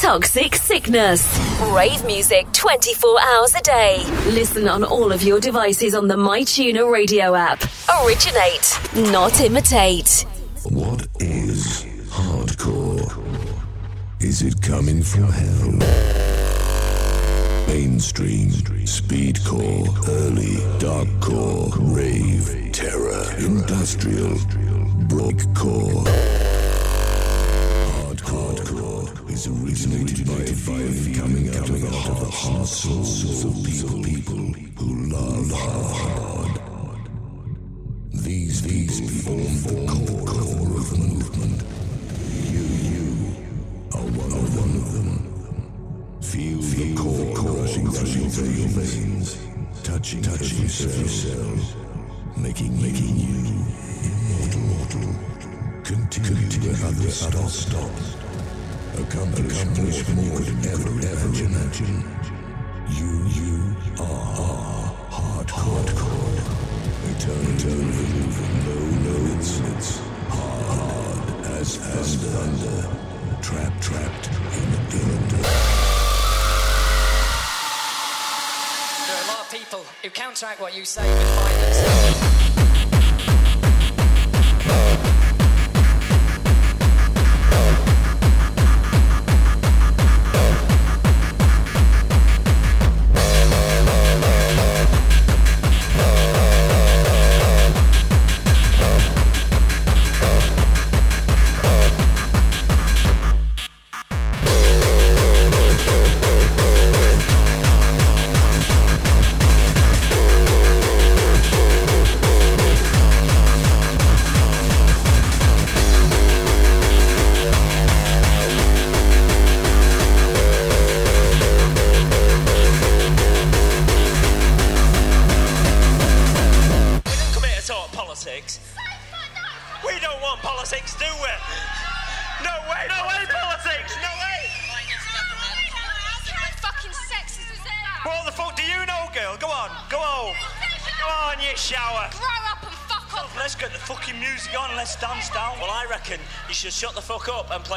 Toxic Sickness. Rave music 24 hours a day. Listen on all of your devices on the MyTuner radio app. Originate, not imitate. What is hardcore? Is it coming from hell? Mainstream, speedcore, early, darkcore, rave, terror, industrial, breakcore. Is originated by a feeling coming out of the heart souls of people, people who love hard. These these people form the core, core of the movement. You you are one of one of them. Feel, the core coursing through your veins, touching touching every cell, making making you immortal. Continue, Continue other stop stop. Accomplish, Accomplish more than you could ever ever imagine. You you are hardcore. hardcore. Eternal, eternal. No, no, it's it's hard, hard as as thunder. Trapped, trapped in the in There are a lot of people who counteract what you say with violence.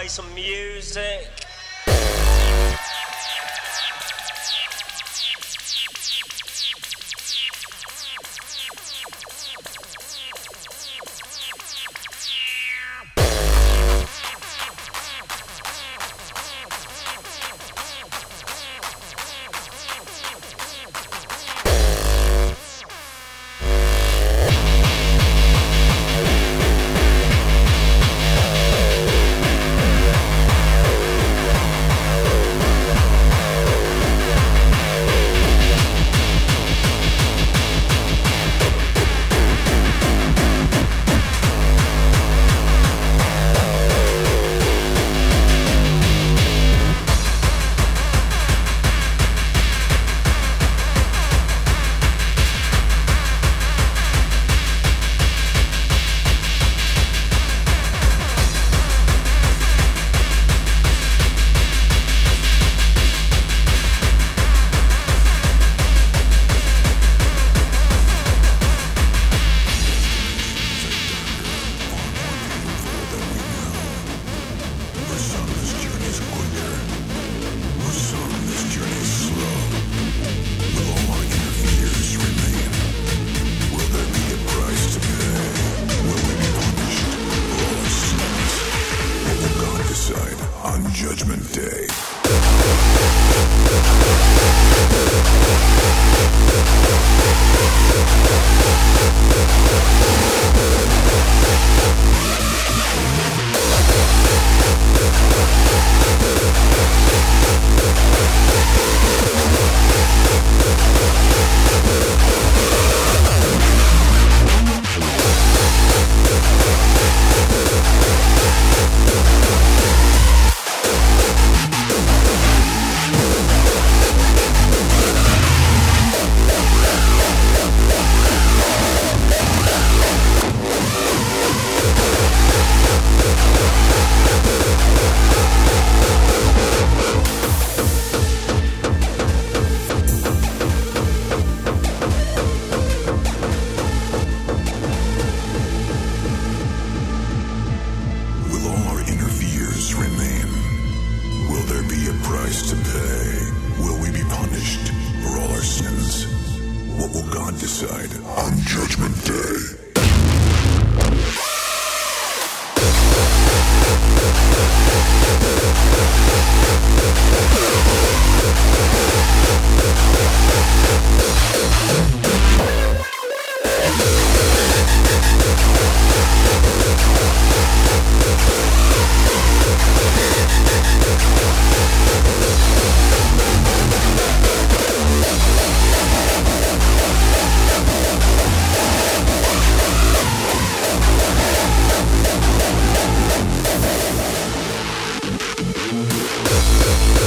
Play some music.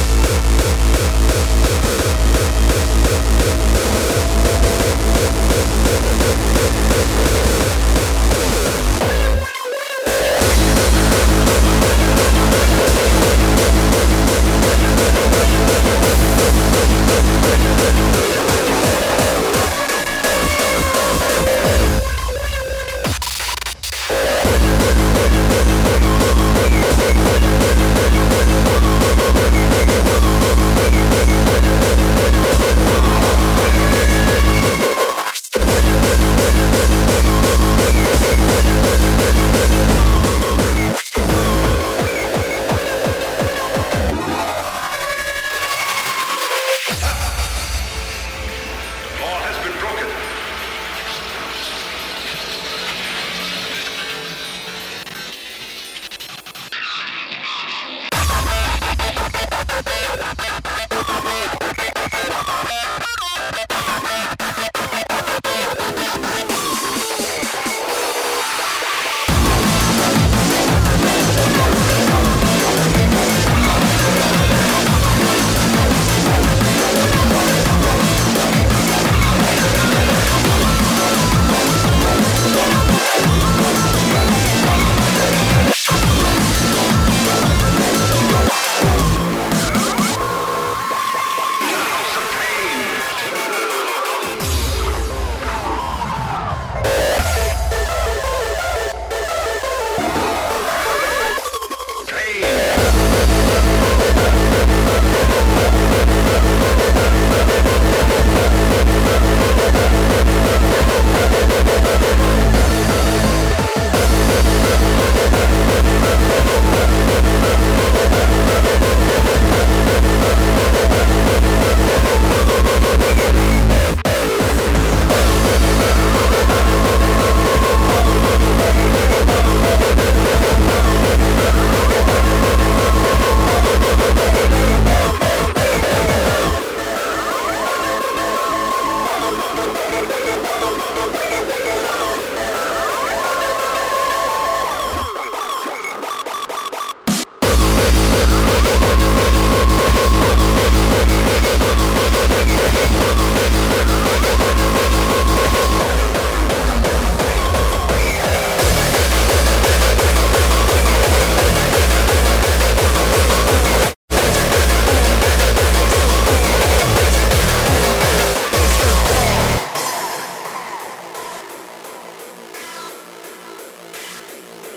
Yeah, yeah, yeah.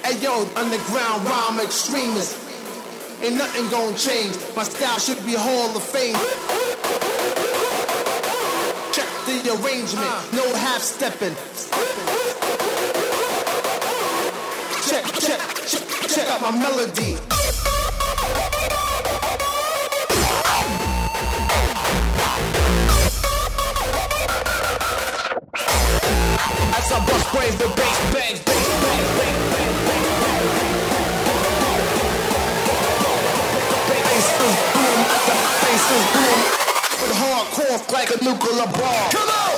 Hey yo, underground rhyme extremist. Ain't nothing gonna change. My style should be Hall of Fame. Check the arrangement, no half stepping. Check, check, check, check out my melody. As I bust brains, the bass bangs, bass hardcore like a nuclear bomb. Come on!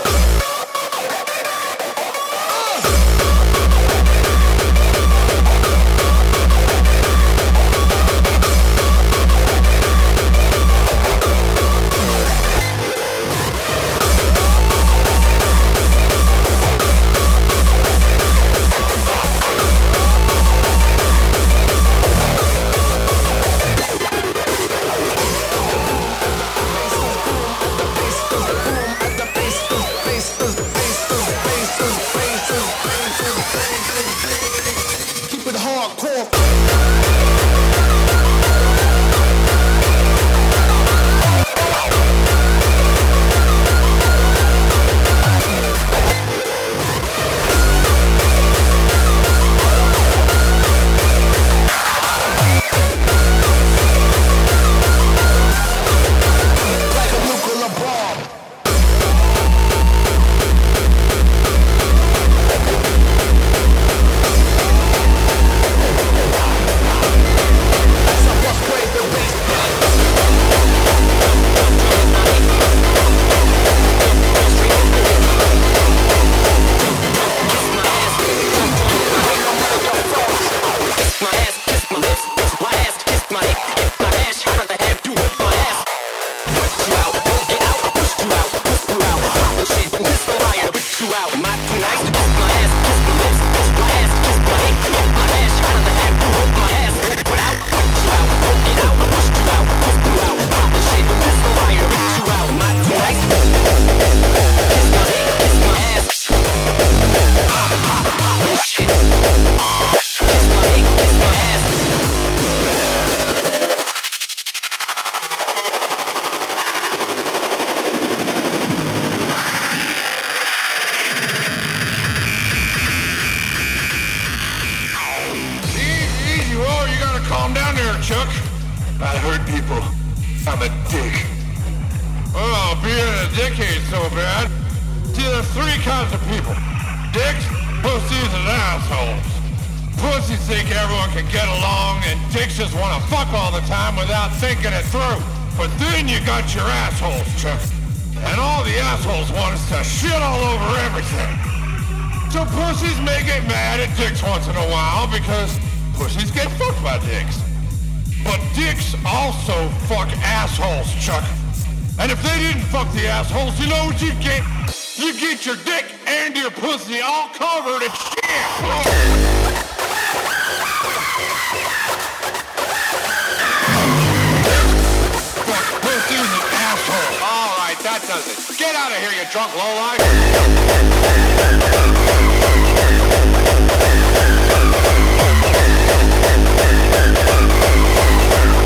People. I'm a dick. Oh, being a dick ain't so bad. See, there's three kinds of people. Dicks, pussies, and assholes. Pussies think everyone can get along, and dicks just want to fuck all the time without thinking it through. But then you got your assholes, Chuck. And all the assholes want us to shit all over everything. So pussies may get mad at dicks once in a while because pussies get fucked by dicks. But dicks also fuck assholes, Chuck. And if they didn't fuck the assholes, you know what you get? You get your dick and your pussy all covered in shit. Right, that does it. Get out of here, you drunk lowlife. Reloading.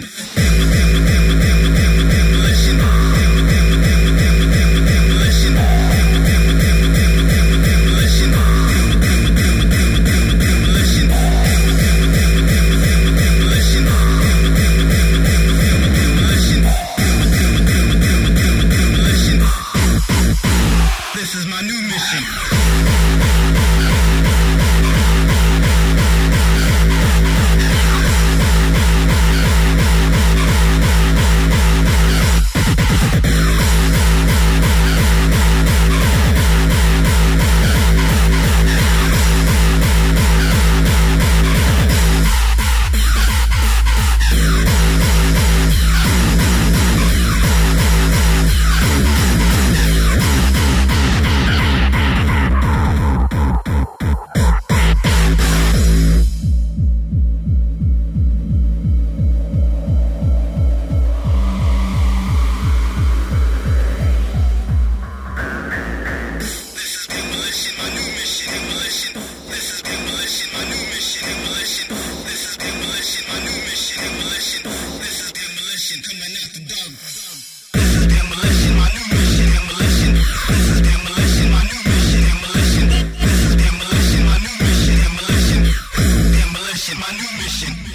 Nation. mission, my new mission.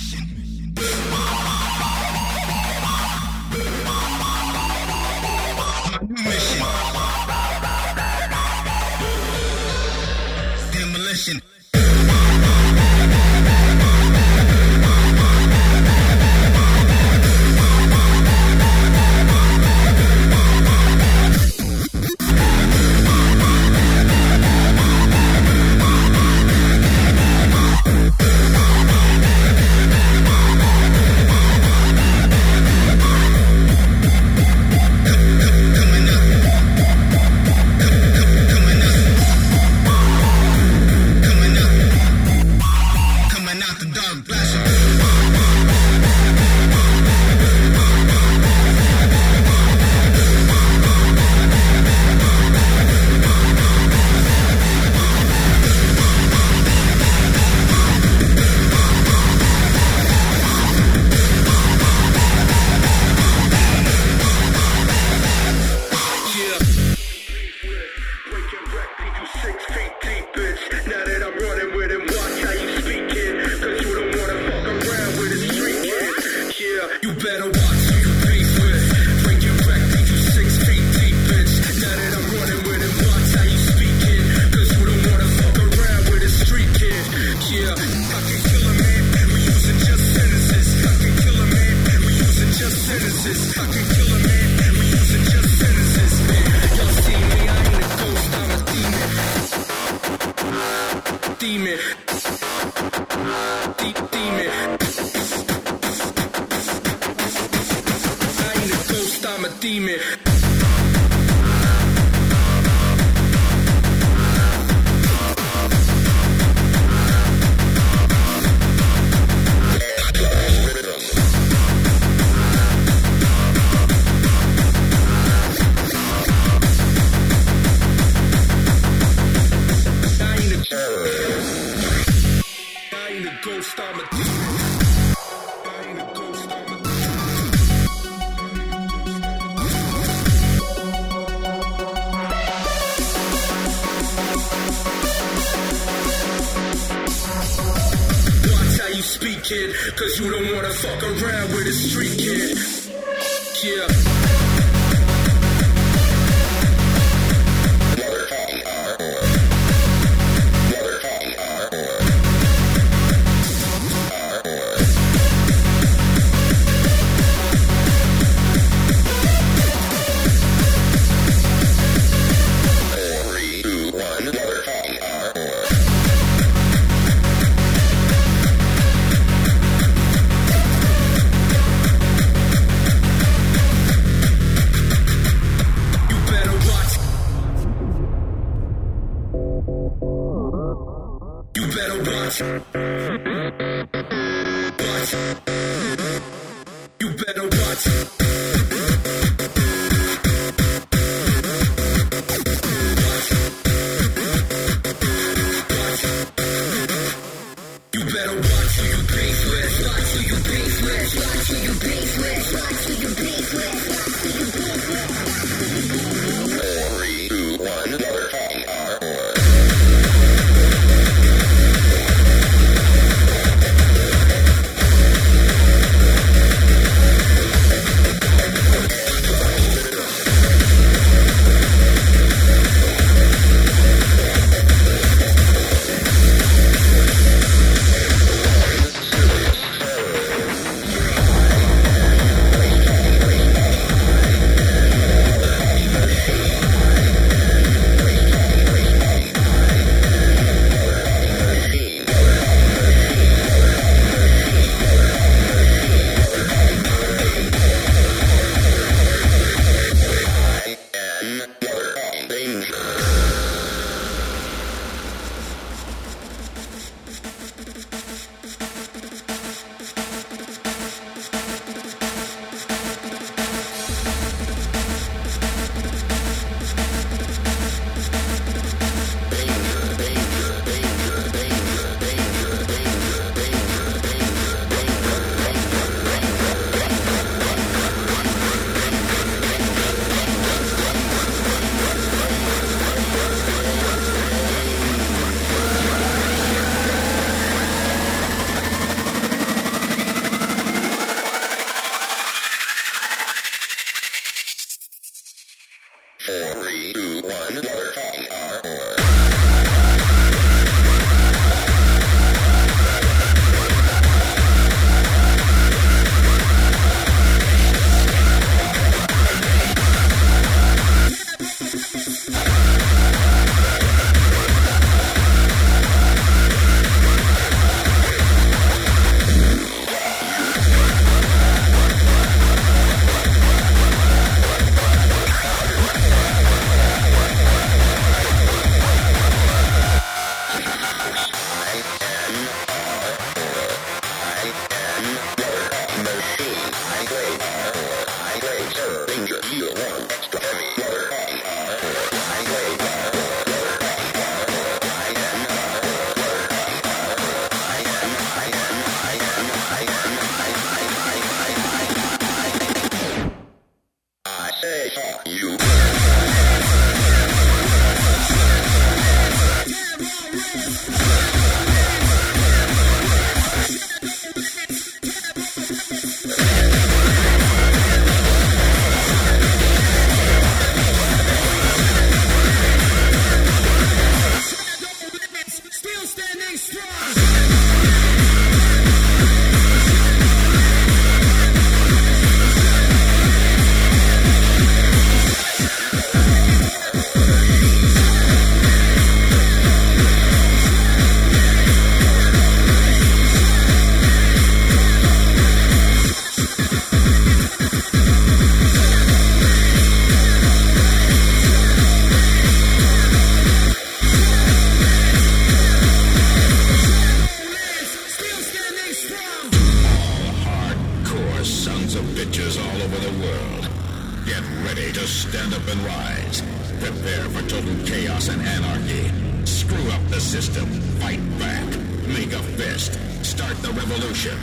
System. Fight back. Make a fist. Start the revolution.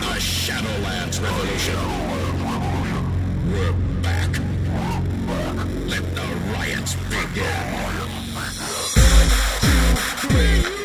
The Shadowlands Revolution. We're back. Let the riots begin. Let's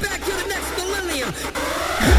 back to the next millennium.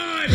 nine.